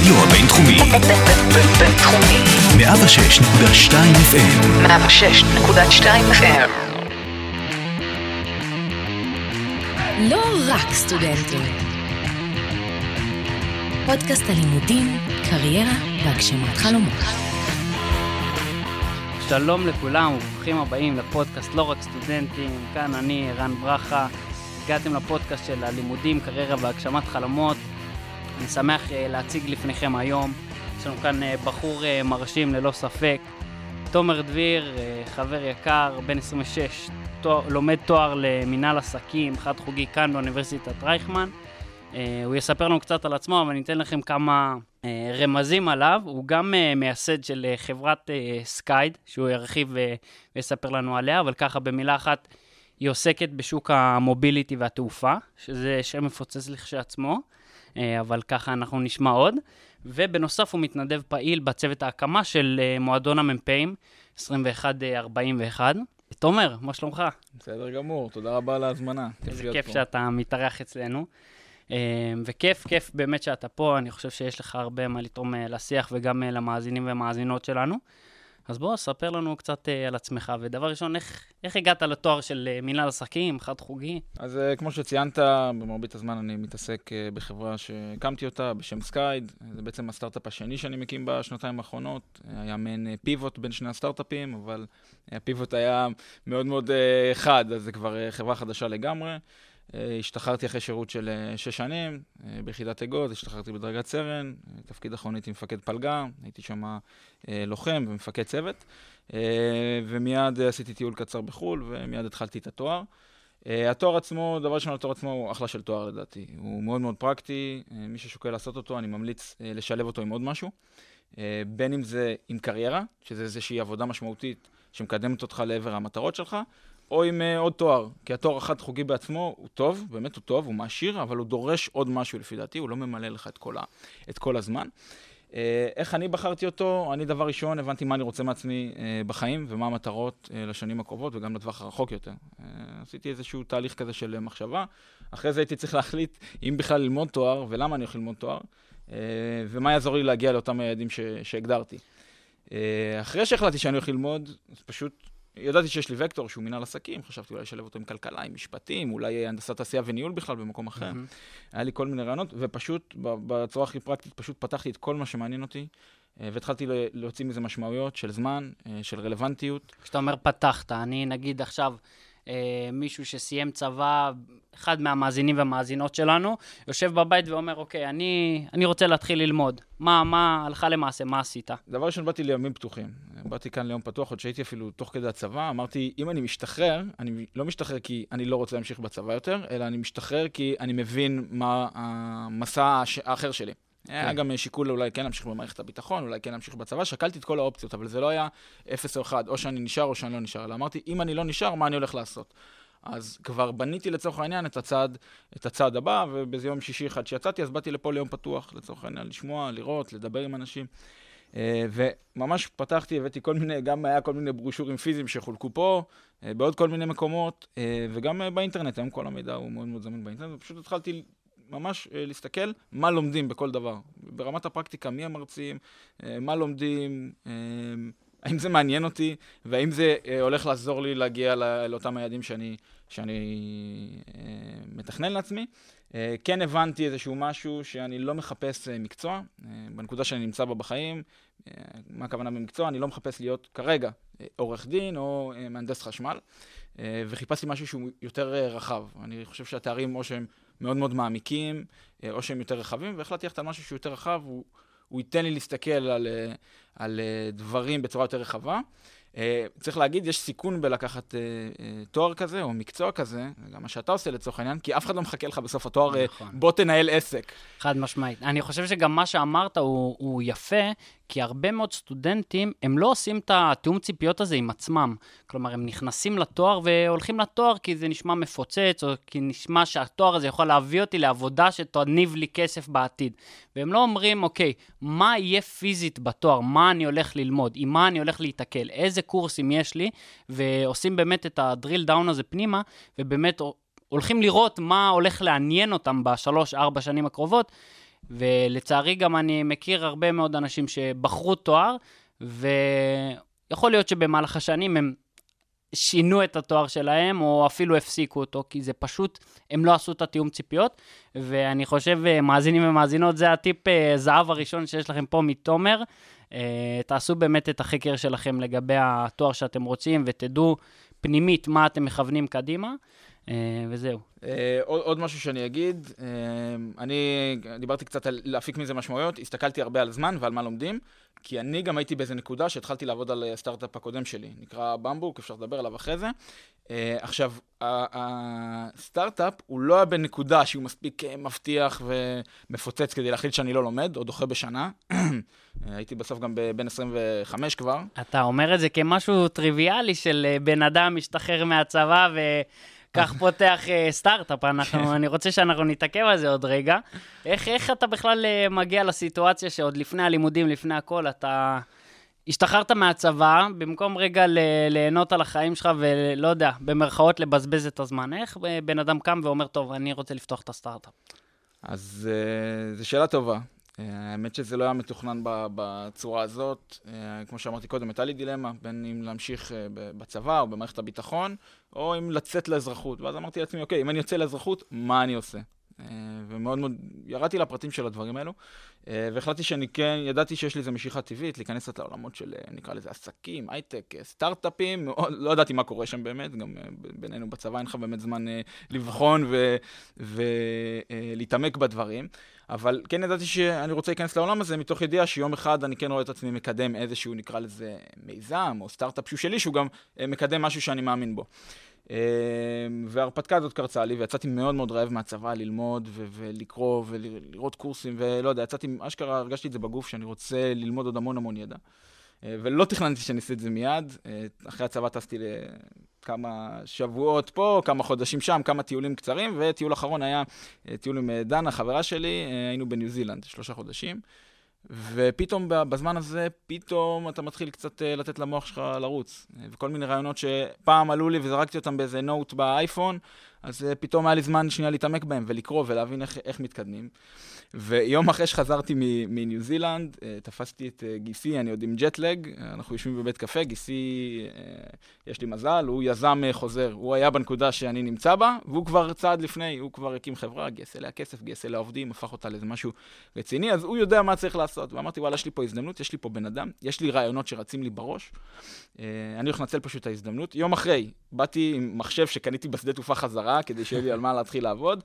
הרדיו הבינתחומי. בינתחומי. 106.2 FM. 106.2 FM. לא רק סטודנטים. פודקאסט הלימודים, קריירה והגשמת חלומות. שלום לכולם וברוכים הבאים לפודקאסט לא רק סטודנטים, כאן אני, ערן ברכה. הגעתם לפודקאסט של הלימודים, קריירה והגשמת חלומות. אני שמח אה, להציג לפניכם היום. יש לנו כאן אה, בחור אה, מרשים ללא ספק. תומר דביר, חבר יקר, בן 26, תואר, לומד תואר למינהל עסקים, חד חוגי כאן באוניברסיטת רייכמן. הוא יספר לנו קצת על עצמו, אבל אני אתן לכם כמה רמזים עליו. הוא גם מייסד של חברת סקייד, שהוא ירחיב ויספר לנו עליה, אבל ככה במילה אחת, היא עוסקת בשוק ה mobility והתעופה, שזה שם מפוצץ לכשעצמו, אבל ככה אנחנו נשמע עוד. ובנוסף הוא מתנדב פעיל בצוות ההקמה של אה, מועדון המ"פים 2141. תומר, מה שלומך? בסדר גמור, תודה רבה על ההזמנה. איזה כיף פה. שאתה מתארח אצלנו. אה, וכיף, כיף באמת שאתה פה, אני חושב שיש לך הרבה מה לתרום אה, לשיח וגם אה, למאזינים ומאזינות שלנו. אז בוא, ספר לנו קצת אה, על עצמך, ודבר ראשון, איך, איך הגעת לתואר של אה, מנהל עסקים, חד חוגי? אז אה, כמו שציינת, במרבית הזמן אני מתעסק אה, בחברה שהקמתי אותה בשם סקייד. זה בעצם הסטארט-אפ השני שאני מקים בשנתיים האחרונות. היה מעין אה, pivot בין שני הסטארט-אפים, אבל ה pivot היה מאוד מאוד אה, חד, אז זה כבר אה, חברה חדשה לגמרי. אה, השתחררתי אחרי שירות של אה, שש שנים אה, ביחידת אגוז, השתחררתי בדרגת סרן, תפקיד אחרון הייתי מפקד פלגה, הייתי שם לוחם ומפקד צוות, ומיד עשיתי טיול קצר בחו"ל, ומיד התחלתי את התואר. התואר עצמו, דבר ראשון, התואר עצמו הוא אחלה של תואר לדעתי. הוא מאוד מאוד פרקטי, מי ששוקל לעשות אותו, אני ממליץ לשלב אותו עם עוד משהו. בין אם זה עם קריירה, שזה איזושהי עבודה משמעותית שמקדמת אותך לעבר המטרות שלך, או עם uh, עוד תואר. כי התואר החד חוגי בעצמו הוא טוב, באמת הוא טוב, הוא מעשיר, אבל הוא דורש עוד משהו לפי דעתי, הוא לא ממלא לך את כל, ה, את כל הזמן. Uh, איך אני בחרתי אותו? אני דבר ראשון הבנתי מה אני רוצה מעצמי uh, בחיים ומה המטרות uh, לשנים הקרובות וגם לטווח הרחוק יותר. Uh, עשיתי איזשהו תהליך כזה של מחשבה. אחרי זה הייתי צריך להחליט אם בכלל ללמוד תואר ולמה אני הולך ללמוד תואר, uh, ומה יעזור לי להגיע לאותם היעדים שהגדרתי. אחרי שהחלטתי שאני הולך ללמוד, פשוט ידעתי שיש לי וקטור שהוא מנהל עסקים, חשבתי אולי לשלב אותו עם כלכלה, עם משפטים, אולי הנדסת תעשייה וניהול בכלל במקום אחר. מהמם. היה לי כל מיני רעיונות, ופשוט, בצורה הכי פרקטית, פשוט פתחתי את כל מה שמעניין אותי, אה, והתחלתי להוציא מזה משמעויות של זמן, אה, של רלוונטיות. כשאתה אומר פתחת, אני נגיד עכשיו אה, מישהו שסיים צבא, אחד מהמאזינים והמאזינות שלנו, יושב בבית ואומר, אוקיי, אני, אני רוצה להתחיל ללמוד. מה, מה, הלכה למעשה, מה עשית? דבר ראשון, באתי לימים פתוחים. באתי כאן ליום פתוח, עוד שהייתי אפילו תוך כדי הצבא, אמרתי, אם אני משתחרר, אני לא משתחרר כי אני לא רוצה להמשיך בצבא יותר, אלא אני משתחרר כי אני מבין מה המסע האחר שלי. היה גם שיקול אולי כן להמשיך במערכת הביטחון, אולי כן להמשיך בצבא, שקלתי את כל האופציות, אבל זה לא היה אפס או אחד, או שאני נשאר או שאני לא נשאר, אלא אמרתי, אם אני לא נשאר, מה אני הולך לעשות? אז כבר בניתי לצורך העניין את הצעד, את הצעד הבא, ובאיזה יום שישי אחד שיצאתי, אז באתי לפה ליום פתוח, לצורך העניין, לשמוע, לראות, לדבר עם אנשים. אה, וממש פתחתי, הבאתי כל מיני, גם היה כל מיני ברושורים פיזיים שחולקו פה, אה, בעוד כל מיני מקומות, אה, וגם באינטרנט, היום כל המידע הוא מאוד מאוד זמין באינטרנט, ופשוט התחלתי ממש להסתכל מה לומדים בכל דבר. ברמת הפרקטיקה, מי המרצים, מה לומדים, האם זה מעניין אותי, והאם זה הולך לעזור לי להגיע לא- לאותם היעדים שאני, שאני מתכנן לעצמי. אה, כן הבנתי איזשהו משהו שאני לא מחפש אה, מקצוע, אה, בנקודה שאני נמצא בה בחיים, אה, מה הכוונה במקצוע? אני לא מחפש להיות כרגע אה, עורך דין או אה, מהנדס חשמל, אה, וחיפשתי משהו שהוא יותר אה, רחב. אני חושב שהתארים או שהם מאוד מאוד מעמיקים, אה, או שהם יותר רחבים, והחלטתי ללכת על משהו שהוא יותר רחב, הוא, הוא ייתן לי להסתכל על, על דברים בצורה יותר רחבה. אה, צריך להגיד, יש סיכון בלקחת אה, אה, תואר כזה, או מקצוע כזה, גם מה שאתה עושה לצורך העניין, כי אף אחד לא מחכה לך בסוף התואר, נכון. בוא תנהל עסק. חד משמעית. אני חושב שגם מה שאמרת הוא, הוא יפה, כי הרבה מאוד סטודנטים, הם לא עושים את התיאום ציפיות הזה עם עצמם. כלומר, הם נכנסים לתואר והולכים לתואר כי זה נשמע מפוצץ, או כי נשמע שהתואר הזה יכול להביא אותי לעבודה שתניב לי כסף בעתיד. והם לא אומרים, אוקיי, מה יהיה פיזית בתואר? מה אני הולך ללמוד? עם מה אני הולך להיתקל? איזה קורסים יש לי? ועושים באמת את הדריל דאון הזה פנימה, ובאמת הולכים לראות מה הולך לעניין אותם בשלוש-ארבע שנים הקרובות. ולצערי גם אני מכיר הרבה מאוד אנשים שבחרו תואר, ויכול להיות שבמהלך השנים הם שינו את התואר שלהם, או אפילו הפסיקו אותו, כי זה פשוט, הם לא עשו את התיאום ציפיות, ואני חושב, אה, מאזינים ומאזינות, זה הטיפ אה, זהב הראשון שיש לכם פה מתומר. אה, תעשו באמת את החקר שלכם לגבי התואר שאתם רוצים, ותדעו פנימית מה אתם מכוונים קדימה, וזהו. אה, עוד, עוד משהו שאני אגיד, אה, אני דיברתי קצת על להפיק מזה משמעויות, הסתכלתי הרבה על זמן ועל מה לומדים, כי אני גם הייתי באיזה נקודה שהתחלתי לעבוד על הסטארט-אפ הקודם שלי, נקרא במבוק, אפשר לדבר עליו אחרי זה. אה, עכשיו, הסטארט-אפ הוא לא היה בנקודה שהוא מספיק אה, מבטיח ומפוצץ כדי להחליט שאני לא לומד, או דוחה בשנה. הייתי בסוף גם בן 25 כבר. אתה אומר את זה כמשהו טריוויאלי של אה, בן אדם משתחרר מהצבא וכך פותח אה, סטארט-אפ. אנחנו, אני רוצה שאנחנו נתעכב על זה עוד רגע. איך, איך אתה בכלל אה, מגיע לסיטואציה שעוד לפני הלימודים, לפני הכל, אתה השתחררת מהצבא, במקום רגע ל- ליהנות על החיים שלך ולא יודע, במרכאות לבזבז את הזמן. איך אה, בן אדם קם ואומר, טוב, אני רוצה לפתוח את הסטארט-אפ? אז uh, זו שאלה טובה. Uh, האמת שזה לא היה מתוכנן בצורה הזאת. Uh, כמו שאמרתי קודם, הייתה לי דילמה בין אם להמשיך ב- בצבא או במערכת הביטחון, או אם לצאת לאזרחות. ואז אמרתי לעצמי, אוקיי, אם אני יוצא לאזרחות, מה אני עושה? ומאוד מאוד, ירדתי לפרטים של הדברים האלו, והחלטתי שאני כן, ידעתי שיש לי איזו משיכה טבעית, להיכנס קצת לעולמות של, נקרא לזה עסקים, הייטק, סטארט-אפים, מאוד, לא ידעתי מה קורה שם באמת, גם בינינו בצבא אין לך באמת זמן לבחון ולהתעמק בדברים. אבל כן ידעתי שאני רוצה להיכנס לעולם הזה מתוך ידיעה שיום אחד אני כן רואה את עצמי מקדם איזשהו, נקרא לזה, מיזם או סטארט-אפ שהוא שלי, שהוא גם אה, מקדם משהו שאני מאמין בו. אה, וההרפתקה הזאת קרצה לי, ויצאתי מאוד מאוד רעב מהצבא ללמוד ו- ולקרוא ולראות קורסים, ולא יודע, יצאתי, אשכרה הרגשתי את זה בגוף, שאני רוצה ללמוד עוד המון המון ידע. אה, ולא תכננתי שאני אעשה את זה מיד. אחרי הצבא טסתי לכמה שבועות פה, כמה חודשים שם, כמה טיולים קצרים, וטיול אחרון היה אה, טיול עם אה, דנה, חברה שלי, אה, היינו בניו זילנד, שלושה חודשים. ופתאום בזמן הזה, פתאום אתה מתחיל קצת לתת למוח שלך לרוץ. וכל מיני רעיונות שפעם עלו לי וזרקתי אותם באיזה נוט באייפון, אז אה, פתאום היה לי זמן שנייה להתעמק בהם ולקרוא ולהבין איך, איך מתקדמים. ויום אחרי שחזרתי מניו זילנד, אה, תפסתי את אה, גיסי, אני עוד עם ג'טלג, אנחנו יושבים בבית קפה, גיסי, יש לי מזל, הוא יזם חוזר, הוא היה בנקודה שאני נמצא בה, והוא כבר צעד לפני, הוא כבר הקים חברה, גייס אליה כסף, גייס אליה עובדים, הפך אותה לאיזה משהו רציני, אז הוא יודע מה צריך לעשות. ואמרתי, וואלה, יש לי פה הזדמנות, יש לי פה בן אדם, יש לי רעיונות שרצים לי בראש, אני הולך לנצל פשוט את ההזדמנות. יום אחרי, באתי עם מחשב שקניתי בשדה תעופה חזרה, כדי שיהיה לי על מה להתחיל לעבוד,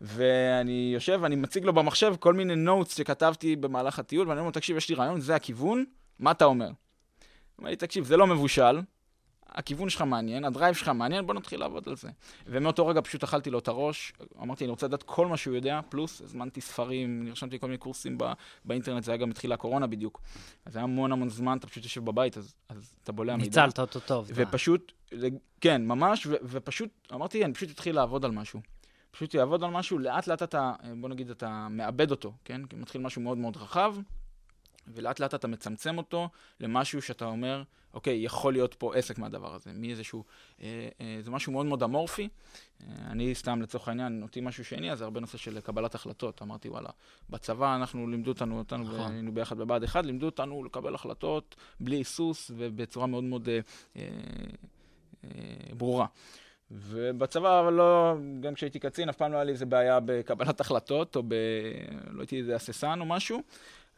ואני יושב, אני מציג לו במחשב כל מיני notes שכתבתי במהלך הטיול, ואני אומר לו, תקשיב, יש לי רעיון, זה הכיוון, מה אתה אומר? הוא אומר לי, תקשיב, זה לא מבושל, הכיוון שלך מעניין, ה drive שלך מעניין, בוא נתחיל לעבוד על זה. ומאותו רגע פשוט אכלתי לו את הראש, אמרתי, אני רוצה לדעת כל מה שהוא יודע, פלוס הזמנתי ספרים, נרשמתי כל מיני קורסים ב- באינטרנט, זה היה גם התחילה הקורונה בדיוק. אז היה המון המון זמן, אתה פשוט יושב בבית, אז, אז אתה בולע מידע. ניצלת אותו טוב. ופשוט, כן, ממש, ו- ופשוט, אמרתי, אני פשוט אתחיל לעבוד על משהו. פשוט יעבוד על משהו, לאט לאט אתה, בוא נגיד, אתה מאבד אותו, כן? כי מתחיל משהו מאוד מאוד רחב, ולאט לאט אתה מצמצם אותו למשהו שאתה אומר, אוקיי, יכול להיות פה עסק מהדבר הזה, מאיזשהו, אה, אה, זה משהו מאוד מאוד אמורפי. אה, אני סתם, לצורך העניין, אותי משהו שני, אז זה הרבה נושא של קבלת החלטות. אמרתי, וואלה, בצבא אנחנו, לימדו אותנו, אותנו, נכון. היינו ביחד בבה"ד 1, לימדו אותנו לקבל החלטות בלי היסוס ובצורה מאוד מאוד אה, אה, אה, ברורה. ובצבא, אבל לא, גם כשהייתי קצין, אף פעם לא היה לי איזה בעיה בקבלת החלטות, או ב... לא הייתי איזה הססן או משהו.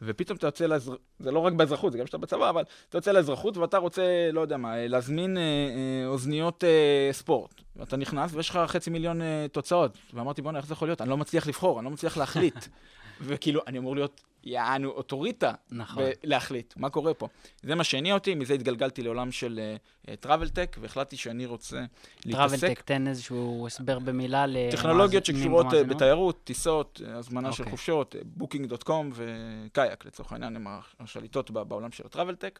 ופתאום אתה יוצא לאזרחות, זה לא רק באזרחות, זה גם כשאתה בצבא, אבל אתה יוצא לאזרחות ואתה רוצה, לא יודע מה, להזמין אה, אה, אוזניות אה, ספורט. ואתה נכנס ויש לך חצי מיליון אה, תוצאות. ואמרתי, בוא'נה, איך זה יכול להיות? אני לא מצליח לבחור, אני לא מצליח להחליט. וכאילו, אני אמור להיות, יענו, אוטוריטה נכון. להחליט, מה קורה פה. זה מה שהניע אותי, מזה התגלגלתי לעולם של travel tech, והחלטתי שאני רוצה להתעסק. travel tech, תן איזשהו הסבר במילה ל... טכנולוגיות שקשורות אה. בתיירות, טיסות, אה, הזמנה של אוקיי. חופשות, Booking.com ו Kayak, לצורך העניין, הם השליטות בעולם של ה travel tech.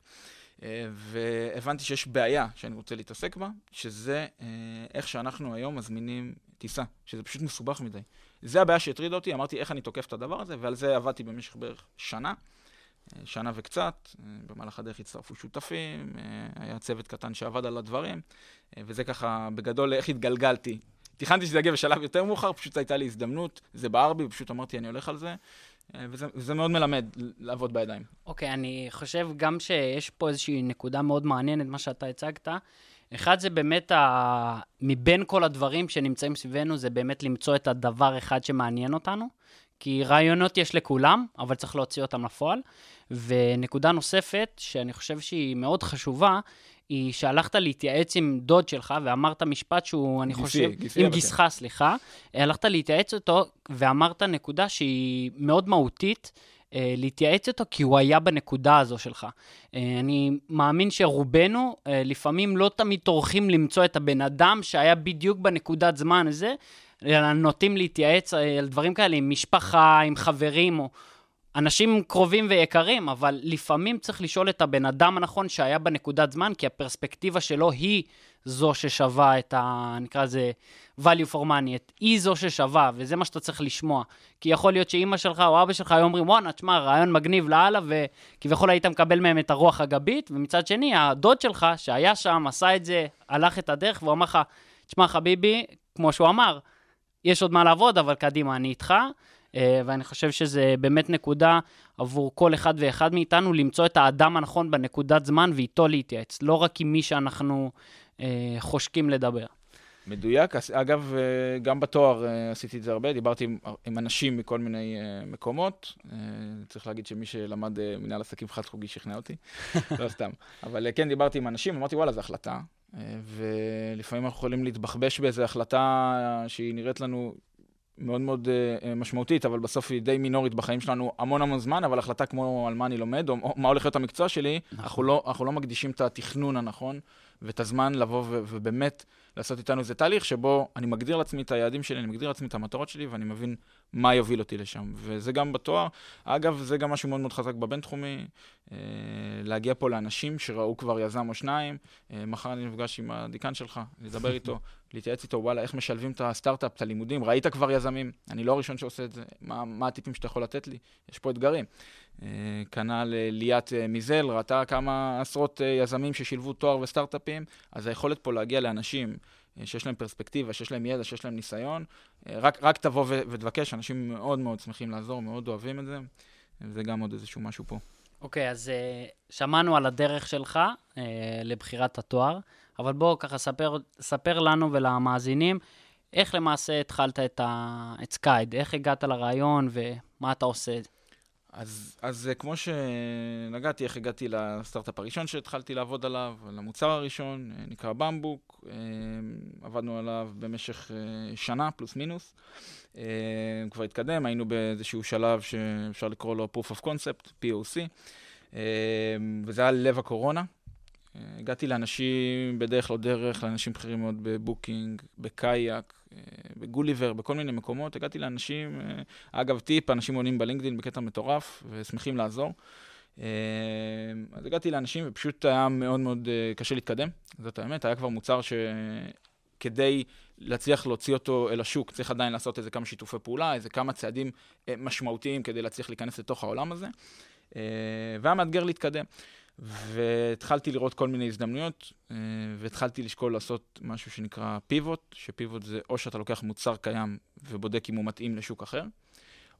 אה, והבנתי שיש בעיה שאני רוצה להתעסק בה, שזה אה, איך שאנחנו היום מזמינים טיסה, שזה פשוט מסובך מדי. זה הבעיה שהטרידה אותי, אמרתי איך אני תוקף את הדבר הזה, ועל זה עבדתי במשך בערך שנה. אה, שנה וקצת, במהלך הדרך הצטרפו שותפים, היה צוות קטן שעבד על הדברים, וזה ככה בגדול איך התגלגלתי. תכננתי שזה יגיע בשלב יותר מאוחר, פשוט הייתה לי הזדמנות, זה בער בי, ופשוט אמרתי, אני הולך על זה. אה, וזה, מאוד מלמד לעבוד בידיים. אוקיי, אני חושב גם שיש פה איזושהי נקודה מאוד מעניינת, מה שאתה הצגת. אחד זה באמת, ה... מבין כל הדברים שנמצאים סביבנו, זה באמת למצוא את הדבר אחד שמעניין אותנו. כי רעיונות יש לכולם, אבל צריך להוציא אותם לפועל. ונקודה נוספת, שאני חושב שהיא מאוד חשובה, היא שהלכת להתייעץ עם דוד שלך ואמרת משפט שהוא, אני גיסי, חושב... גיסי עם. גיסך, סליחה. הלכת להתייעץ איתו ואמרת נקודה שהיא מאוד מהותית. אה, להתייעץ איתו, כי הוא היה בנקודה הזו שלך. אה, אני מאמין שרובנו אה, לפעמים לא תמיד טורחים למצוא את הבן אדם שהיה בדיוק בנקודת זמן הזה, אלא נוטים להתייעץ על דברים כאלה עם משפחה, עם חברים, או אנשים קרובים ויקרים, אבל לפעמים צריך לשאול את הבן אדם הנכון שהיה בנקודת זמן, כי הפרספקטיבה שלו היא זו ששווה את ה... נקרא לזה value for money, את היא זו ששווה, וזה מה שאתה צריך לשמוע. כי יכול להיות שאימא שלך או אבא שלך היו אומרים, וואנה, תשמע, רעיון מגניב לאללה, וכביכול היית מקבל מהם את הרוח הגבית, ומצד שני, הדוד שלך, שהיה שם, עשה את זה, הלך את הדרך, והוא אמר לך, תשמע, חביבי, כמו שהוא אמר, יש עוד מה לעבוד, אבל קדימה, אני איתך. אה, ואני חושב שזה באמת נקודה עבור כל אחד ואחד מאיתנו, למצוא את האדם הנכון בנקודת זמן ואיתו להתייעץ, לא רק עם מי שאנחנו אה, חושקים לדבר. מדויק. אגב, אה, גם בתואר עשיתי את זה הרבה, דיברתי עם, עם אנשים מכל מיני מקומות. צריך להגיד שמי שלמד מנהל עסקים חד-חוגי שכנע אותי, לא סתם. אבל כן, דיברתי עם אנשים, אמרתי, וואלה, זו החלטה. ולפעמים אנחנו יכולים להתבחבש באיזו החלטה שהיא נראית לנו מאוד מאוד uh, משמעותית, אבל בסוף היא די מינורית בחיים שלנו המון המון זמן, אבל החלטה כמו על מה אני לומד, או, או מה הולך להיות המקצוע שלי, נכון. אנחנו, לא, אנחנו לא מקדישים את התכנון הנכון ואת הזמן לבוא ו- ובאמת לעשות איתנו איזה תהליך שבו אני מגדיר לעצמי את היעדים שלי, אני מגדיר לעצמי את המטרות שלי, ואני מבין מה יוביל אותי לשם. וזה גם בתואר. אגב, זה גם משהו מאוד מאוד חזק בבינתחומי, אה, להגיע פה לאנשים שראו כבר יזם או שניים. אה, מחר אני נפגש עם הדיקן שלך, לדבר איתו, להתייעץ איתו, וואלה, איך משלבים את הסטארט-אפ, את הלימודים, ראית כבר יזמים, אני לא הראשון שעושה את זה, מה, מה הטיפים שאתה יכול לתת לי? יש פה אתגרים. אה, כנ"ל ליאת מיזל, ראתה כמה עשרות יזמים ששילבו תואר וסטארט-אפים, אז היכולת פה להגיע לאנשים שיש להם פרספקטיבה, שיש להם ידע, שיש להם ניסיון, אה, רק, רק תבוא ו- ותבקש, אנשים מאוד מאוד שמחים לעזור, מאוד אוהבים את זה, זה גם עוד איזשהו משהו פה. אוקיי, אז uh, שמענו על הדרך שלך uh, לבחירת התואר, אבל בוא ככה ספר, ספר לנו ולמאזינים איך למעשה התחלת את, ה... את סקייד, איך הגעת לרעיון ומה אתה עושה. אז, אז כמו שנגעתי, איך הגעתי לסטארט-אפ הראשון שהתחלתי לעבוד עליו, על המוצר הראשון, אה, נקרא במבוק, אה, עבדנו עליו במשך אה, שנה, פלוס מינוס. כבר התקדם, היינו באיזשהו שלב שאפשר לקרוא לו proof of concept, POC, וזה היה לב הקורונה. אה, הגעתי לאנשים בדרך לא דרך, לאנשים בכירים מאוד בבוקינג, בקאייק, אה, בגוליבר, בכל מיני מקומות. הגעתי לאנשים, אה, אגב, טיפ, אנשים עונים בלינקדאין בקטע מטורף ושמחים לעזור. אז הגעתי לאנשים ופשוט היה מאוד מאוד קשה להתקדם, זאת האמת. היה כבר מוצר שכדי להצליח להוציא אותו אל השוק, צריך עדיין לעשות איזה כמה שיתופי פעולה, איזה כמה צעדים משמעותיים כדי להצליח להיכנס לתוך העולם הזה. והיה מאתגר להתקדם. והתחלתי לראות כל מיני הזדמנויות, אה, והתחלתי לשקול לעשות משהו שנקרא פיבוט, שפיבוט זה או שאתה לוקח מוצר קיים ובודק אם הוא מתאים לשוק אחר,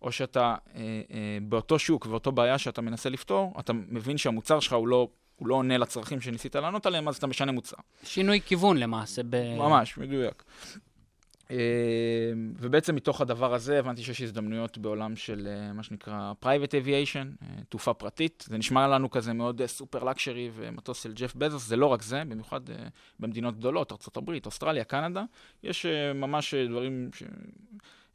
או שאתה אה, אה, באותו שוק ואותו בעיה שאתה מנסה לפתור, אתה מבין שהמוצר שלך הוא לא, הוא לא עונה לצרכים שניסית לענות עליהם, אז אתה משנה מוצר. שינוי כיוון למעשה. ב... ממש, מדויק. אה, ובעצם מתוך הדבר הזה הבנתי שיש הזדמנויות בעולם של אה, מה שנקרא private aviation, אה, תעופה פרטית. זה נשמע לנו כזה מאוד סופר לקשרי ומטוס של ג'ף בזוס, זה לא רק זה, במיוחד אה, במדינות גדולות, ארה"ב, אוסטרליה, קנדה, יש אה, ממש אה, דברים, ש...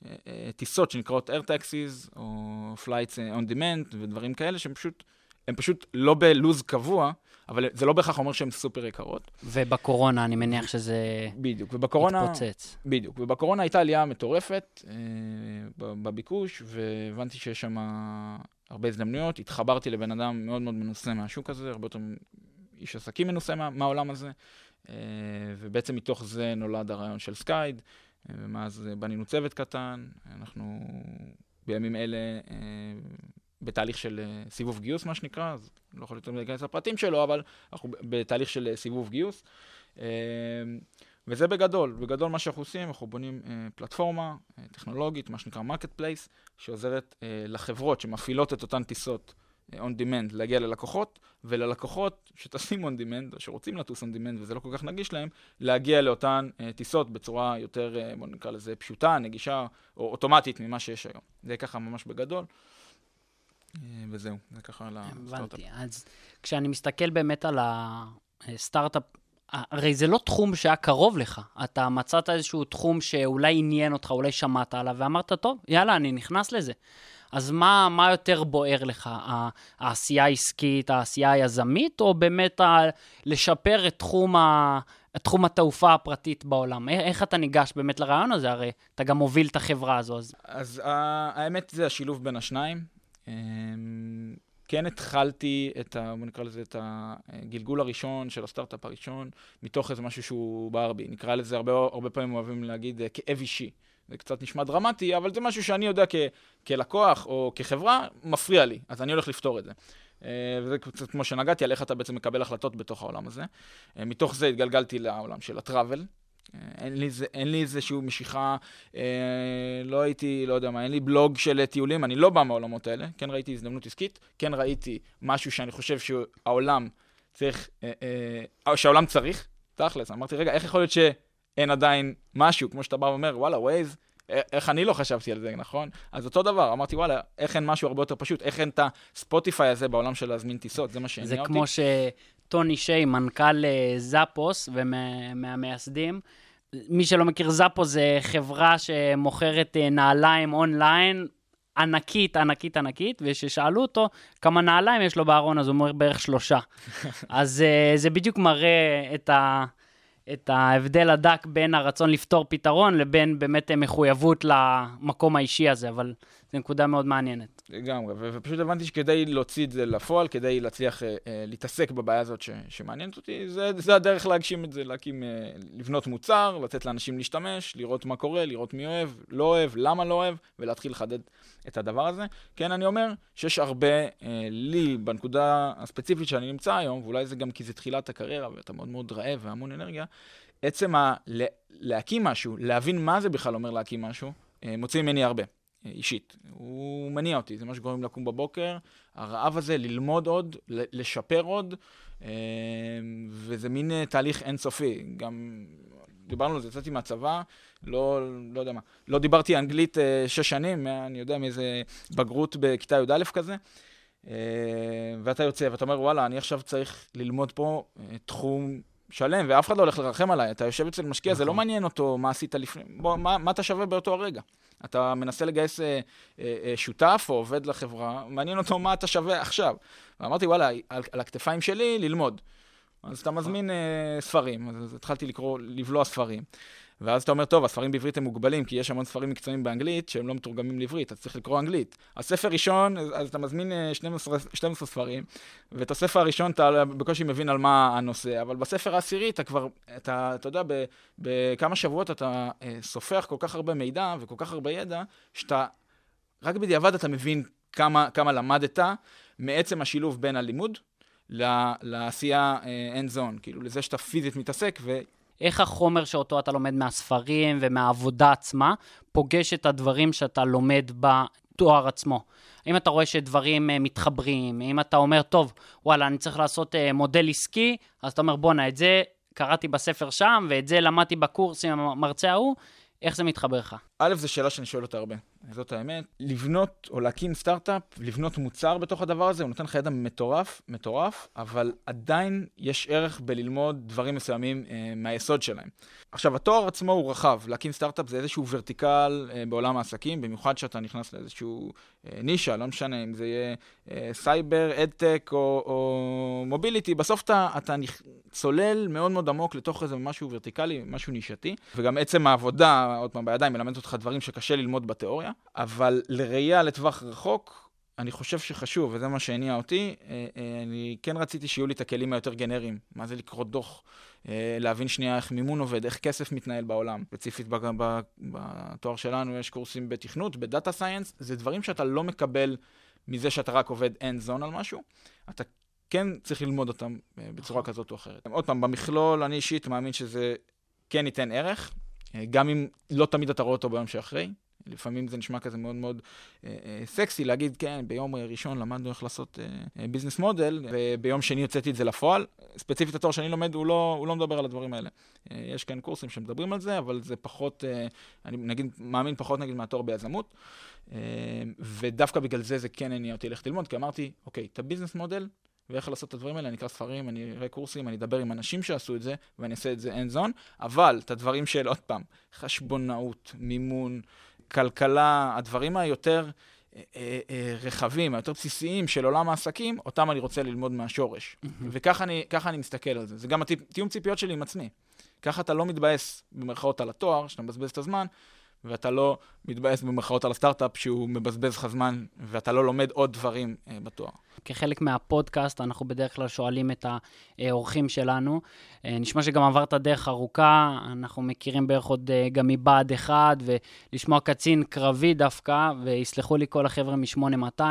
אה, אה, טיסות שנקראות air taxis או flights אה, on demand ודברים כאלה שהם פשוט, הם פשוט לא בלוז קבוע, אבל זה לא בהכרח אומר שהן סופר יקרות. ובקורונה אני מניח שזה בדיוק, ובקורונה... התפוצץ. בדיוק, ובקורונה הייתה עלייה מטורפת אה, בביקוש, והבנתי שיש שם הרבה הזדמנויות. התחברתי לבן אדם מאוד מאוד מנוסה מהשוק הזה, הרבה יותר איש עסקים מנוסה מה, מהעולם הזה, אה, ובעצם מתוך זה נולד הרעיון של סקייד, אה, ומאז בנינו צוות קטן, אנחנו בימים אלה אה, בתהליך של אה, סיבוב גיוס, מה שנקרא, אז לא יכול יותר להיכנס לפרטים שלו, אבל אנחנו בתהליך של אה, סיבוב גיוס. אה, וזה בגדול, בגדול מה שאנחנו עושים, אנחנו בונים אה, פלטפורמה טכנולוגית, מה שנקרא marketplace, שעוזרת לחברות שמפעילות את אותן טיסות on demand להגיע ללקוחות, וללקוחות שטסים on demand, או שרוצים לטוס on demand וזה לא כל כך נגיש להם, להגיע לאותן טיסות בצורה יותר, בוא נקרא לזה פשוטה, נגישה, או אוטומטית ממה שיש היום. זה ככה ממש בגדול. וזהו, זה ככה על הסטארט-אפ. הבנתי. אז כשאני מסתכל באמת על הסטארט-אפ, הרי זה לא תחום שהיה קרוב לך. אתה מצאת איזשהו תחום שאולי עניין אותך, אולי שמעת עליו, ואמרת, טוב, יאללה, אני נכנס לזה. אז מה, מה יותר בוער לך? העשייה העסקית, העשייה היזמית, או באמת ה- לשפר את תחום, ה- את תחום התעופה הפרטית בעולם? איך אתה ניגש באמת לרעיון הזה? הרי אתה גם מוביל את החברה הזו. אז... אז ה- האמת זה השילוב בין השניים. אמ, כן התחלתי את ה... בוא נקרא לזה את הגלגול הראשון של הסטארט-אפ הראשון, מתוך איזה משהו שהוא בער בי. נקרא לזה, הרבה, הרבה פעמים אוהבים להגיד, אה, כאב אישי. זה קצת נשמע דרמטי, אבל זה משהו שאני יודע כ, כלקוח או כחברה, מפריע לי, אז אני הולך לפתור את זה. אה, וזה קצת כמו שנגעתי, על איך אתה בעצם מקבל החלטות בתוך העולם הזה. אה, מתוך זה התגלגלתי לעולם של הטראבל. אה, אין לי, זה, אין לי איזושהי משיכה, אה, לא הייתי, לא יודע מה, אין לי בלוג של טיולים, אני לא בא מהעולמות האלה. כן ראיתי הזדמנות עסקית, כן ראיתי משהו שאני חושב שהעולם צריך, אה, אה, שהעולם צריך, תכלס. אמרתי, רגע, איך יכול להיות שאין עדיין משהו, כמו שאתה בא ואומר, וואלה, ווייז, איך אני לא חשבתי על זה, נכון? אז אותו דבר, אמרתי, וואלה, איך אין משהו הרבה יותר פשוט? איך אין את הספוטיפיי הזה בעולם של להזמין טיסות? זה מה שהניע זה אותי. כמו שטוני שיי, מנכ"ל אה, זאפוס ומהמייסדים, מי שלא מכיר, זאפוס זה חברה שמוכרת אה, נעליים אונליין. ענקית, ענקית, ענקית, וכששאלו אותו כמה נעליים יש לו בארון, אז הוא אומר בערך שלושה. אז uh, זה בדיוק מראה את, ה, את ההבדל הדק בין הרצון לפתור פתרון לבין באמת אה, מחויבות למקום האישי הזה, אבל זו נקודה מאוד מעניינת. לגמרי, ו- ופשוט הבנתי שכדי להוציא את זה לפועל, כדי להצליח אה, אה, להתעסק בבעיה הזאת ש- שמעניינת אותי, זה, זה הדרך להגשים את זה, להקים, אה, לבנות מוצר, לתת לאנשים להשתמש, לראות מה קורה, לראות מי אוהב, לא אוהב, למה לא אוהב, ולהתחיל לחדד את הדבר הזה. כן, אני אומר שיש הרבה, אה, לי, בנקודה הספציפית שאני נמצא היום, ואולי זה גם כי זה תחילת הקריירה ואתה מאוד מאוד רעב והמון אנרגיה, עצם ה- להקים משהו, להבין מה זה בכלל אומר להקים משהו, מוציא ממני הרבה. אישית. הוא מניע אותי, זה מה שגורם לקום בבוקר. הרעב הזה, ללמוד עוד, לשפר עוד, אה, וזה מין אה, תהליך אינסופי. גם דיברנו על זה, יצאתי מהצבא, לא, לא יודע מה, לא דיברתי אנגלית אה, שש שנים, אני יודע מאיזה בגרות בכיתה י"א כזה. ואתה יוצא ואתה אומר, וואלה, אני עכשיו צריך ללמוד פה תחום שלם, ואף אחד לא הולך לרחם עליי. אתה יושב אצל משקיע, זה לא נכון. מעניין אותו מה עשית לפני, בוא, מה, מה אתה שווה באותו הרגע. אתה מנסה לגייס אה, אה, אה, שותף או עובד לחברה, מעניין אותו מה אתה שווה עכשיו. ואמרתי, וואלה, על, על הכתפיים שלי, ללמוד. אז אתה מזמין אה, ספרים, אז, התחלתי לקרוא, לבלוע ספרים. ואז אתה אומר, טוב, הספרים בעברית הם מוגבלים, כי יש המון ספרים מקצועיים באנגלית שהם לא מתורגמים לעברית, אז צריך לקרוא אנגלית. הספר ראשון, אז אתה מזמין אה, 12, 12 ספרים, ואת הספר הראשון אתה בקושי מבין על מה הנושא, אבל בספר העשירי אתה כבר, אתה, אתה יודע, בכמה שבועות אתה אה, סופח כל כך הרבה מידע וכל כך הרבה ידע, שאתה, רק בדיעבד אתה מבין כמה, כמה למדת מעצם השילוב בין הלימוד לעשייה אה, end zone, כאילו לזה שאתה פיזית מתעסק. איך החומר שאותו אתה לומד מהספרים ומהעבודה עצמה, פוגש את הדברים שאתה לומד בתואר עצמו. אם אתה רואה שדברים אה, מתחברים, אם אתה אומר, טוב, וואלה, אני צריך לעשות אה, מודל עסקי, אז אתה אומר, בואנה, את זה קראתי בספר שם, ואת זה למדתי בקורס עם המרצה ההוא, איך זה מתחבר לך? א', זו שאלה שאני שואל אותה הרבה, זאת האמת. לבנות או להקים סטארט-אפ, לבנות מוצר בתוך הדבר הזה, הוא נותן לך ידע מטורף, מטורף, אבל עדיין יש ערך בללמוד דברים מסוימים אה, מהיסוד שלהם. עכשיו, התואר עצמו הוא רחב, להקים סטארט-אפ זה איזשהו ורטיקל אה, בעולם העסקים, במיוחד שאתה נכנס לאיזשהו אה, נישה, לא משנה אם זה יהיה אה, סייבר, אדטק או, או מוביליטי, בסוף אתה, אתה נכ... צולל מאוד מאוד עמוק לתוך איזה משהו ורטיקלי, משהו נישתי, וגם עצם העבודה, עוד פעם, בידיים, מלמדת אותך דברים שקשה ללמוד בתיאוריה, אבל לראייה לטווח רחוק, אני חושב שחשוב, וזה מה שהניע אותי, אה, אה, אני כן רציתי שיהיו לי את הכלים היותר גנריים. מה זה לקרוא דוח, אה, להבין שנייה איך מימון עובד, איך כסף מתנהל בעולם. ספציפית בתואר שלנו יש קורסים בתכנות, בדאטה סייאנס, זה דברים שאתה לא מקבל מזה שאתה רק עובד end zone על משהו. אתה כן צריך ללמוד אותם בצורה כזאת או אחרת. עוד פעם, במכלול, אני אישית מאמין שזה כן ייתן ערך, גם אם לא תמיד אתה רואה אותו ביום שאחרי. לפעמים זה נשמע כזה מאוד מאוד אה, אה, סקסי להגיד, כן, ביום ראשון למדנו איך לעשות אה, ביזנס מודל, וביום שני הוצאתי את זה לפועל. ספציפית התואר שאני לומד, הוא לא, הוא לא מדבר על הדברים האלה. אה, יש כן קורסים שמדברים על זה, אבל זה פחות, אה, אני נגיד, מאמין פחות נגיד מהתואר ביזמות. אה, ודווקא בגלל זה זה כן הניע אותי ללכת ללמוד, כי אמרתי, אוקיי, את הביזנס מודל, ואיך לעשות את הדברים האלה, אני אקרא ספרים, אני אראה קורסים, אני אדבר עם אנשים שעשו את זה, ואני אעשה את זה end zone, אבל את הדברים של, עוד פעם, חשבונאות, מימון, כלכלה, הדברים היותר אה, אה, אה, רחבים, היותר בסיסיים של עולם העסקים, אותם אני רוצה ללמוד מהשורש. וככה אני, אני מסתכל על זה. זה גם התיאום ציפיות שלי עם עצמי. ככה אתה לא מתבאס במרכאות על התואר, שאתה מבזבז את הזמן, ואתה לא מתבאס במרכאות על הסטארט-אפ שהוא מבזבז לך זמן, ואתה לא לומד עוד דברים אה, בתואר. כחלק מהפודקאסט, אנחנו בדרך כלל שואלים את האורחים שלנו. אה, נשמע שגם עברת דרך ארוכה, אנחנו מכירים בערך עוד אה, גם מבה"ד 1, ולשמוע קצין קרבי דווקא, ויסלחו לי כל החבר'ה מ-8200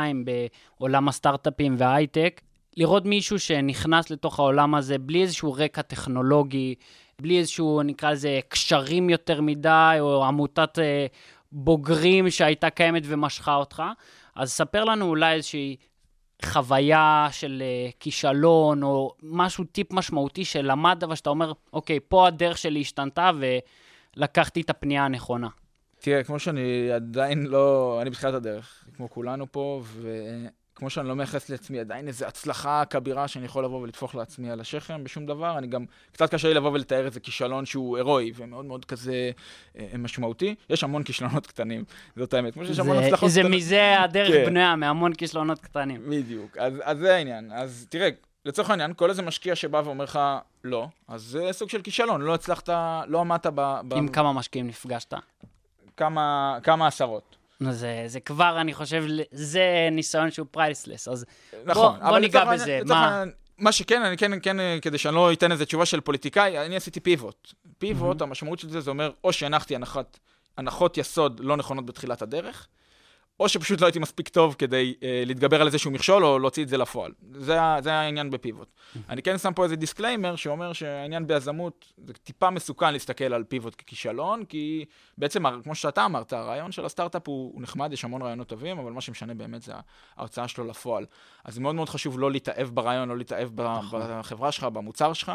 בעולם הסטארט-אפים וההייטק. לראות מישהו שנכנס לתוך העולם הזה בלי איזשהו רקע טכנולוגי, בלי איזשהו, נקרא לזה, קשרים יותר מדי, או עמותת אה, בוגרים שהייתה קיימת ומשכה אותך. אז ספר לנו אולי איזושהי חוויה של אה, כישלון, או משהו, טיפ משמעותי שלמדת, ושאתה אומר, אוקיי, פה הדרך שלי השתנתה, ולקחתי את הפנייה הנכונה. תראה, כמו שאני עדיין לא, אני בתחילת הדרך, כמו כולנו פה, וכמו שאני לא מייחס לעצמי עדיין איזו הצלחה כבירה שאני יכול לבוא ולטפוח לעצמי על השכם בשום דבר, אני גם, קצת קשה לי לבוא ולתאר איזה כישלון שהוא הירואי ומאוד מאוד כזה אה, משמעותי. יש המון כישלונות קטנים, זאת האמת. כמו שיש המון זה, הצלחות זה קטנות. מזה הדרך כן. בנויה, מהמון כישלונות קטנים. בדיוק, אז, אז זה העניין. אז תראה, לצורך העניין, כל איזה משקיע שבא ואומר לך לא, אז זה סוג של כישלון, לא הצלחת, לא עמדת ב... ב עם כמה משקיעים נפגשת? כמה, כמה עשרות. זה, זה כבר, אני חושב, זה ניסיון שהוא priceless, אז נכון, בוא אבל ניגע לצורך בזה, לצורך מה- מה שכן, אני כן, כן, כדי שאני לא אתן איזה תשובה של פוליטיקאי, אני עשיתי פיבוט. פיבוט, המשמעות של זה, זה אומר, או שהנחתי הנחת, הנחות יסוד לא נכונות בתחילת הדרך, או שפשוט לא הייתי מספיק טוב כדי אה, להתגבר על איזשהו מכשול או להוציא את זה לפועל. זה, זה העניין בפיבוט. אני כן שם פה איזה disclaimer שאומר שהעניין ביזמות, זה טיפה מסוכן להסתכל על פיבוט ככישלון, כי בעצם, כמו שאתה אמרת, הרעיון של הסטארט-אפ הוא, הוא נחמד, יש המון רעיונות טובים, אבל מה שמשנה באמת זה ההוצאה שלו לפועל. אז מאוד מאוד חשוב לא להתאהב ברעיון, לא להתאהב ב- בחברה שלך, במוצר שלך,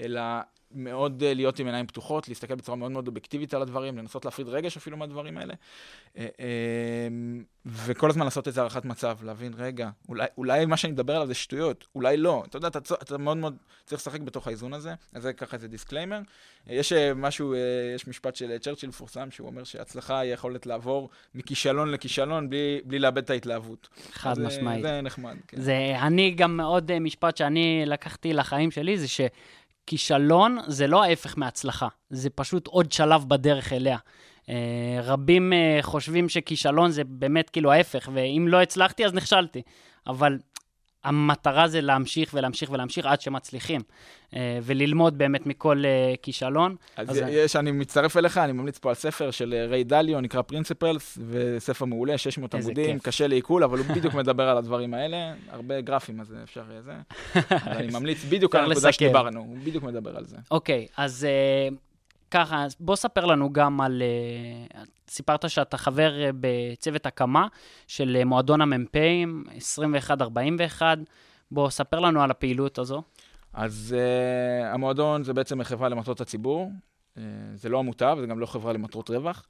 אלא מאוד אה, להיות עם עיניים פתוחות, להסתכל בצורה מאוד מאוד אובייקטיבית על הדברים, לנסות להפריד רגש אפילו מהדברים האלה. אה, אה, וכל הזמן לעשות איזה הערכת מצב, להבין, רגע, אולי, אולי מה שאני מדבר עליו זה שטויות, אולי לא. אתה יודע, אתה, אתה מאוד מאוד צריך לשחק בתוך האיזון הזה, אז זה ככה איזה disclaimer. אה, יש משהו, יש משפט של צ'רצ'יל מפורסם, שהוא אומר שהצלחה היא יכולת לעבור מכישלון לכישלון בלי, בלי לאבד את ההתלהבות. חד אז, משמעית. זה נחמד, כן. זה, אני גם מאוד אה, משפט שאני לקחתי לחיים שלי, זה שכישלון זה לא ההפך מהצלחה, זה פשוט עוד שלב בדרך אליה. אה, רבים אה, חושבים שכישלון זה באמת כאילו ההפך, ואם לא הצלחתי אז נכשלתי. אבל המטרה זה להמשיך ולהמשיך ולהמשיך עד שמצליחים, אה, וללמוד באמת מכל אה, כישלון. אז, אז- יש, אני מצטרף אליך, אני ממליץ פה על ספר של אה, ריי דליו, נקרא פרינציפלס, וספר מעולה, 600 איזה עמודים. קשה לעיכול, אבל הוא בדיוק מדבר על הדברים האלה, הרבה גרפים, אז אפשר אה, זה. אז אני ממליץ בדיוק על הנקודה. שדיברנו, הוא בדיוק מדבר על זה. אוקיי, אז אה, ככה, בוא ספר לנו גם על... אה, סיפרת שאתה חבר אה, בצוות הקמה של אה, מועדון המ"פים 2141. בוא ספר לנו על הפעילות הזו. אז uh, המועדון זה בעצם חברה למטרות הציבור, uh, זה לא עמותה וזה גם לא חברה למטרות רווח.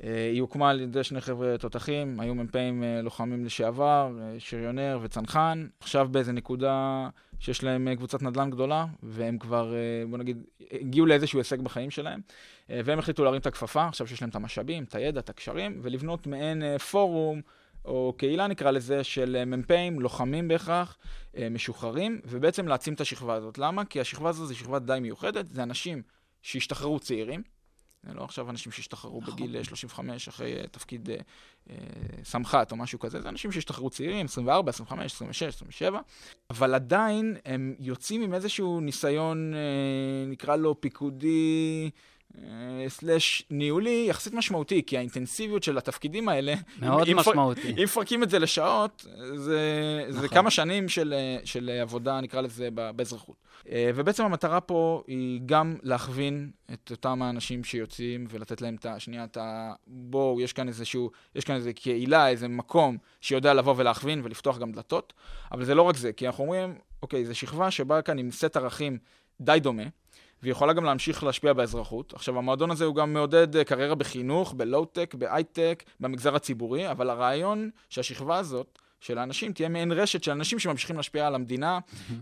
Uh, היא הוקמה על ידי שני חבר'ה תותחים, היו מ"פים uh, לוחמים לשעבר, uh, שריונר וצנחן. עכשיו באיזה נקודה שיש להם קבוצת נדל"ן גדולה, והם כבר, בוא נגיד, הגיעו לאיזשהו הישג בחיים שלהם, והם החליטו להרים את הכפפה, עכשיו שיש להם את המשאבים, את הידע, את הקשרים, ולבנות מעין פורום. או קהילה נקרא לזה, של אה, מ"פים, לוחמים בהכרח, אה, משוחררים, ובעצם להעצים את השכבה הזאת. למה? כי השכבה הזו זו שכבה די מיוחדת, זה אנשים שהשתחררו צעירים, לא עכשיו אנשים שהשתחררו בגיל אה, 35 אחרי אה, תפקיד אה, אה, סמח"ט או משהו כזה, זה אנשים שהשתחררו צעירים, 24, 25, 26, 27, אבל עדיין הם יוצאים עם איזשהו ניסיון, אה, נקרא לו פיקודי, אה, סלאש ניהולי, יחסית משמעותי, כי האינטנסיביות של התפקידים האלה, מאוד אם- משמעותי. אם מפרקים את זה לשעות, זה, זה נכון. כמה שנים של, אה, של עבודה, נקרא לזה, באזרחות. אה, ובעצם המטרה פה היא גם להכווין את אותם האנשים שיוצאים ולתת להם את השנייה, את ה... בואו, יש כאן איזשהו, יש כאן איזו קהילה, איזה מקום שיודע לבוא ולהכווין ולפתוח גם דלתות, אבל זה לא רק זה, כי אנחנו אומרים, אוקיי, זו שכבה שבאה כאן עם סט ערכים די דומה. והיא יכולה גם להמשיך להשפיע באזרחות. עכשיו, המועדון הזה הוא גם מעודד אה, קריירה בחינוך, בלואו-טק, בהייטק, במגזר הציבורי, אבל הרעיון שהשכבה הזאת של האנשים תהיה מעין רשת של אנשים שממשיכים להשפיע על המדינה,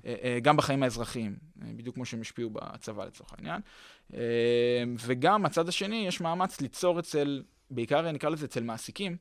אה, אה, גם בחיים האזרחיים, בדיוק כמו שהם השפיעו בצבא לצורך העניין. וגם, הצד השני, יש מאמץ ליצור אצל, בעיקר נקרא לזה אצל מעסיקים,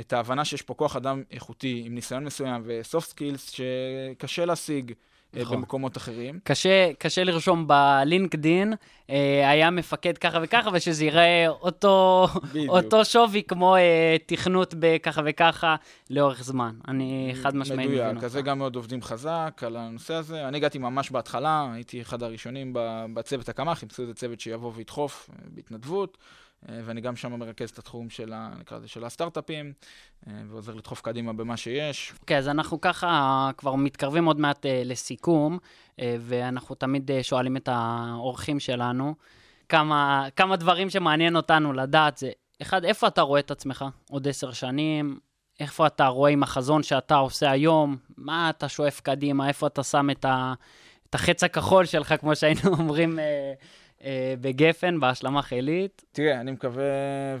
את ההבנה שיש פה כוח אדם איכותי, עם ניסיון מסוים ו-soft skills שקשה להשיג. אה, נכון. במקומות אחרים. קשה, קשה לרשום בלינקדין, אה, היה מפקד ככה וככה, ושזה ייראה אותו. אותו שווי כמו אה, תכנות בככה וככה לאורך זמן. אני חד משמעית מבין מדויק, אז זה גם מאוד עובדים חזק על הנושא הזה. אני הגעתי ממש בהתחלה, הייתי אחד הראשונים בצוות הקמ"ח, חיפשו איזה צוות שיבוא וידחוף אה, בהתנדבות, ואני גם שם מרכז את התחום של, ה- נקרא לזה, של הסטארט-אפים, אה, ועוזר לדחוף קדימה במה שיש. אוקיי, אז אנחנו ככה כבר מתקרבים עוד מעט אה, לסיכום, אה, ואנחנו תמיד אה, שואלים את האורחים שלנו כמה, כמה דברים שמעניין אותנו לדעת זה, אחד, איפה אתה רואה את עצמך עוד עשר שנים? איפה אתה רואה עם החזון שאתה עושה היום? מה אתה שואף קדימה? איפה אתה שם את, ה, את החץ הכחול שלך, כמו שהיינו אומרים אה, אה, בגפן, בהשלמה חילית? תראה, אני מקווה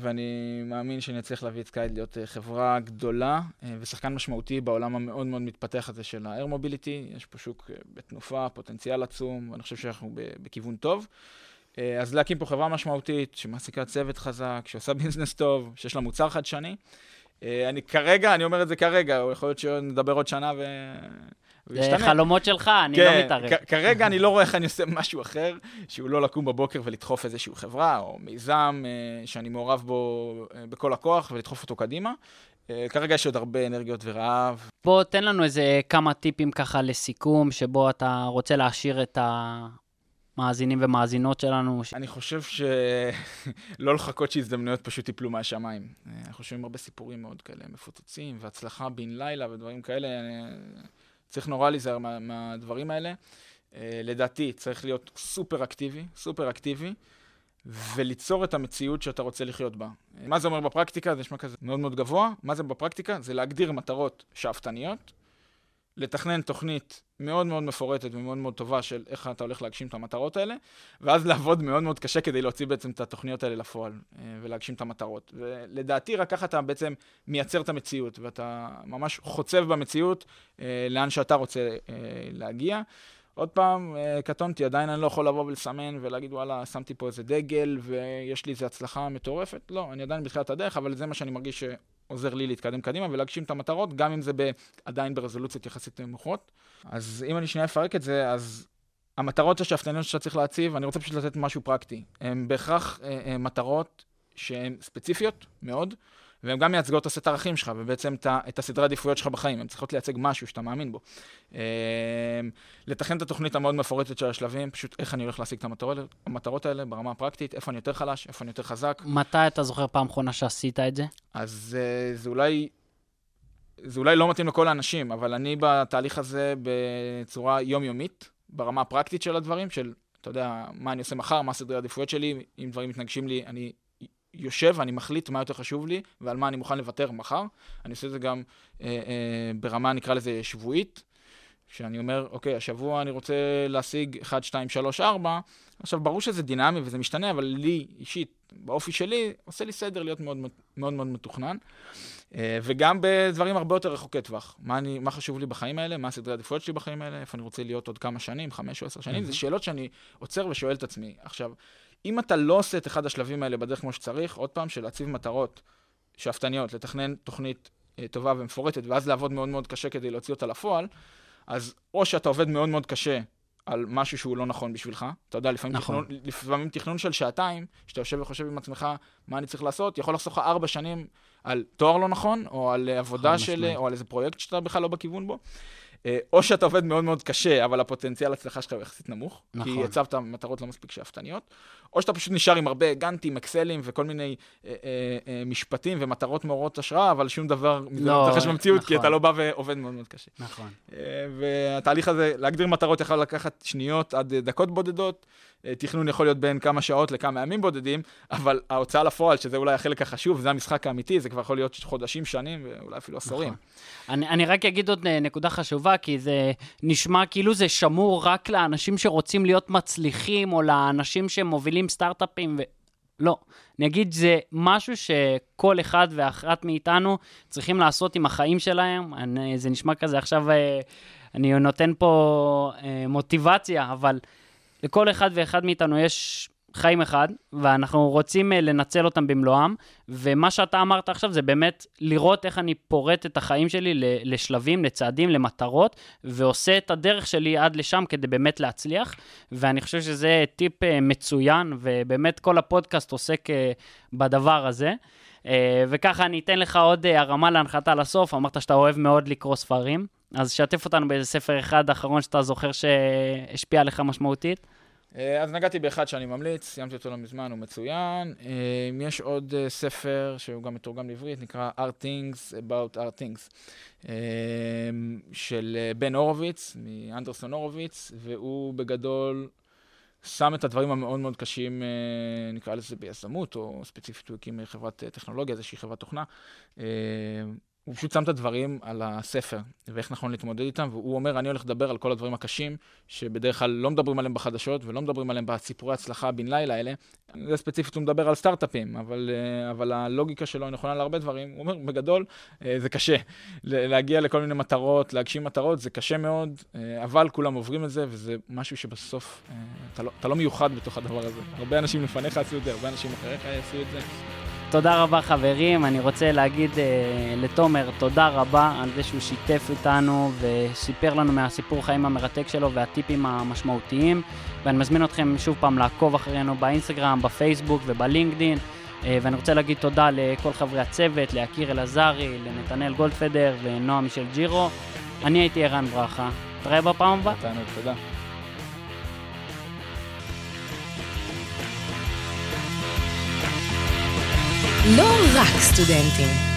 ואני מאמין שאני אצליח להביא את סקייד להיות אה, חברה גדולה אה, ושחקן משמעותי בעולם המאוד מאוד מתפתח הזה של ה-air mobility. יש פה שוק אה, בתנופה, פוטנציאל עצום, ואני חושב שאנחנו בכיוון טוב. אה, אז להקים פה חברה משמעותית, שמעסיקה צוות חזק, שעושה ביזנס טוב, שיש לה מוצר חדשני. אה, אני כרגע, אני אומר את זה כרגע, יכול להיות שנדבר עוד שנה ו... זה. חלומות שלך, אני לא כן, מתערב. כ- כרגע אני לא רואה איך אני עושה משהו אחר, שהוא לא לקום בבוקר ולדחוף איזושהי חברה או מיזם אה, שאני מעורב בו אה, בכל הכוח ולדחוף אותו קדימה. אה, כרגע יש עוד הרבה אנרגיות ורעב. בוא תן לנו איזה כמה טיפים ככה לסיכום, שבו אתה רוצה להשאיר את המאזינים ומאזינות שלנו. אני חושב שלא לחכות שהזדמנויות פשוט ייפלו מהשמיים. אנחנו שומעים הרבה סיפורים מאוד כאלה מפוצצים, והצלחה בן לילה ודברים כאלה. צריך נורא להיזהר מה, מהדברים האלה. אה, לדעתי צריך להיות סופר אקטיבי, סופר אקטיבי, וליצור את המציאות שאתה רוצה לחיות בה. אה, מה זה אומר בפרקטיקה? זה נשמע כזה מאוד מאוד גבוה. מה זה בפרקטיקה? זה להגדיר מטרות שאפתניות, לתכנן תוכנית מאוד מאוד מפורטת ומאוד מאוד טובה של איך אתה הולך להגשים את המטרות האלה, ואז לעבוד מאוד מאוד קשה כדי להוציא בעצם את התוכניות האלה לפועל אה, ולהגשים את המטרות. ולדעתי רק ככה אתה בעצם מייצר את המציאות, ואתה ממש חוצב במציאות אה, לאן שאתה רוצה אה, להגיע. עוד פעם, קטונתי, עדיין אני לא יכול לבוא ולסמן ולהגיד, וואלה, שמתי פה איזה דגל ויש לי איזו הצלחה מטורפת. לא, אני עדיין בתחילת הדרך, אבל זה מה שאני מרגיש שעוזר לי להתקדם קדימה ולהגשים את המטרות, גם אם זה ב, עדיין ברזולוציות יחסית נמוכות. אז אם אני שנייה אפרק את זה, אז המטרות השאפתניות שאתה צריך להציב, אני רוצה פשוט לתת משהו פרקטי. הן בהכרח אה, אה, מטרות שהן ספציפיות מאוד, והן גם מייצגות את הסט הערכים שלך, ובעצם את, הסדרי העדיפויות שלך בחיים. הן צריכות לייצג משהו שאתה מאמין בו. אה, לתכנן את התוכנית המאוד מפורטת של השלבים, פשוט איך אני הולך להשיג את המטרות, המטרות האלה ברמה הפרקטית, איפה אני יותר חלש, איפה אני יותר חזק. מתי אתה זוכר פעם אחרונה שעשית את זה? אז uh, זה אולי... זה אולי לא מתאים לכל האנשים, אבל אני בתהליך הזה בצורה יומיומית, ברמה הפרקטית של הדברים, של, אתה יודע, מה אני עושה מחר, מה סדרי העדיפויות שלי, אם דברים מתנגשים לי, אני יושב, אני מחליט מה יותר חשוב לי ועל מה אני מוכן לוותר מחר. אני עושה את זה גם אה, אה, ברמה, נקרא לזה, שבועית, שאני אומר, אוקיי, השבוע אני רוצה להשיג 1, 2, 3, 4, עכשיו, ברור שזה דינמי וזה משתנה, אבל לי, אישית, באופי שלי, עושה לי סדר להיות מאוד מאוד, מאוד מתוכנן. אה, וגם בדברים הרבה יותר רחוקי טווח. מה, אני, מה חשוב לי בחיים האלה, מה הסדרי העדיפויות שלי בחיים האלה, איפה אני רוצה להיות עוד כמה שנים, חמש או עשר שנים, זה שאלות שאני עוצר ושואל את עצמי. עכשיו, אם אתה לא עושה את אחד השלבים האלה בדרך כמו שצריך, עוד פעם, של להציב מטרות שאפתניות, לתכנן תוכנית אה, טובה ומפורטת, ואז לעבוד מאוד מאוד קשה כדי להוציא אותה לפועל, אז או שאתה עובד מאוד מאוד קשה על משהו שהוא לא נכון בשבילך, אתה יודע, לפעמים, נכון. תכנון, לפעמים תכנון של שעתיים, שאתה יושב וחושב עם עצמך מה אני צריך לעשות, יכול לחסוך לך ארבע שנים על תואר לא נכון, או על עבודה של, משמעית. או על איזה פרויקט שאתה בכלל לא בכיוון בו. אה, או שאתה עובד מאוד מאוד קשה, אבל הפוטנציאל הצלחה שלך הוא יחסית נמוך, נכון. כי הצבת מטרות לא מספיק שאפתניות, או שאתה פשוט נשאר עם הרבה גאנטים, אקסלים וכל מיני אה, אה, אה, משפטים ומטרות מעוררות השראה, אבל שום דבר מזה לא, מתרחש במציאות, כי נכון. אתה לא בא ועובד מאוד מאוד קשה. נכון. אה, והתהליך הזה, להגדיר מטרות יכול לקחת שניות עד דקות בודדות. אה, תכנון יכול להיות בין כמה שעות לכמה ימים בודדים, אבל ההוצאה לפועל, שזה אולי החלק החשוב, זה המשחק האמיתי, זה כבר יכול להיות חודשים, שנים ואולי אפילו עשורים. אני, אני רק אגיד עוד אה, נקודה חשובה, כי זה נשמע כאילו זה שמור רק לאנשים שרוצים להיות מצליחים, או לאנשים שמובילים סטארט-אפים, ו... לא. אני אגיד, זה משהו שכל אחד ואחת מאיתנו צריכים לעשות עם החיים שלהם. אני, זה נשמע כזה עכשיו, אה, אני נותן פה מוטיבציה, אבל לכל אחד ואחד מאיתנו יש חיים אחד, ואנחנו רוצים אה, לנצל אותם במלואם, ומה שאתה אמרת עכשיו זה באמת לראות איך אני פורט את החיים שלי לשלבים, לצעדים, למטרות, ועושה את הדרך שלי עד לשם כדי באמת להצליח, ואני חושב שזה טיפ אה, מצוין, ובאמת כל הפודקאסט עוסק אה, בדבר הזה. וככה אני אתן לך עוד הרמה להנחתה לסוף, אמרת שאתה אוהב מאוד לקרוא ספרים, אז שתף אותנו באיזה ספר אחד אחרון שאתה זוכר שהשפיע עליך משמעותית. אה, אז נגעתי באחד שאני ממליץ, סיימתי אותו לא מזמן, הוא מצוין. אה, יש עוד אה, ספר שהוא גם מתורגם לעברית, נקרא Art Things About Art Things, של בן הורוביץ, מאנדרסון הורוביץ, והוא בגדול שם את הדברים המאוד מאוד קשים, נקרא לזה ביזמות, או ספציפית הוא הקים חברת טכנולוגיה, איזושהי חברת תוכנה. הוא פשוט שם את הדברים על הספר, ואיך נכון להתמודד איתם, והוא אומר, אני הולך לדבר על כל הדברים הקשים, שבדרך כלל לא מדברים עליהם בחדשות, ולא מדברים עליהם בסיפורי הצלחה בן לילה האלה. זה ספציפית, הוא מדבר על סטארט-אפים, אבל, אה, אבל הלוגיקה שלו היא נכונה להרבה דברים. הוא אומר, בגדול, אה, זה קשה. להגיע לכל מיני מטרות, להגשים מטרות, זה קשה מאוד, אה, אבל כולם עוברים את זה, וזה משהו שבסוף, אתה לא, אתה לא מיוחד בתוך הדבר הזה. הרבה אנשים לפניך עשו את זה, הרבה אנשים אחריך יעשו את זה. תודה רבה חברים, אני רוצה להגיד אה, לתומר תודה רבה על זה שהוא שיתף איתנו וסיפר לנו מהסיפור חיים המרתק שלו והטיפים המשמעותיים ואני מזמין אתכם שוב פעם לעקוב אחרינו באינסטגרם, בפייסבוק ובלינקדין אה, ואני רוצה להגיד תודה לכל חברי הצוות, להכיר אלעזרי, לנתנאל גולדפדר ונועה מישל ג'ירו. אני הייתי ערן ברכה, נתראה בפעם הבאה. תודה. לא רק סטודנטים.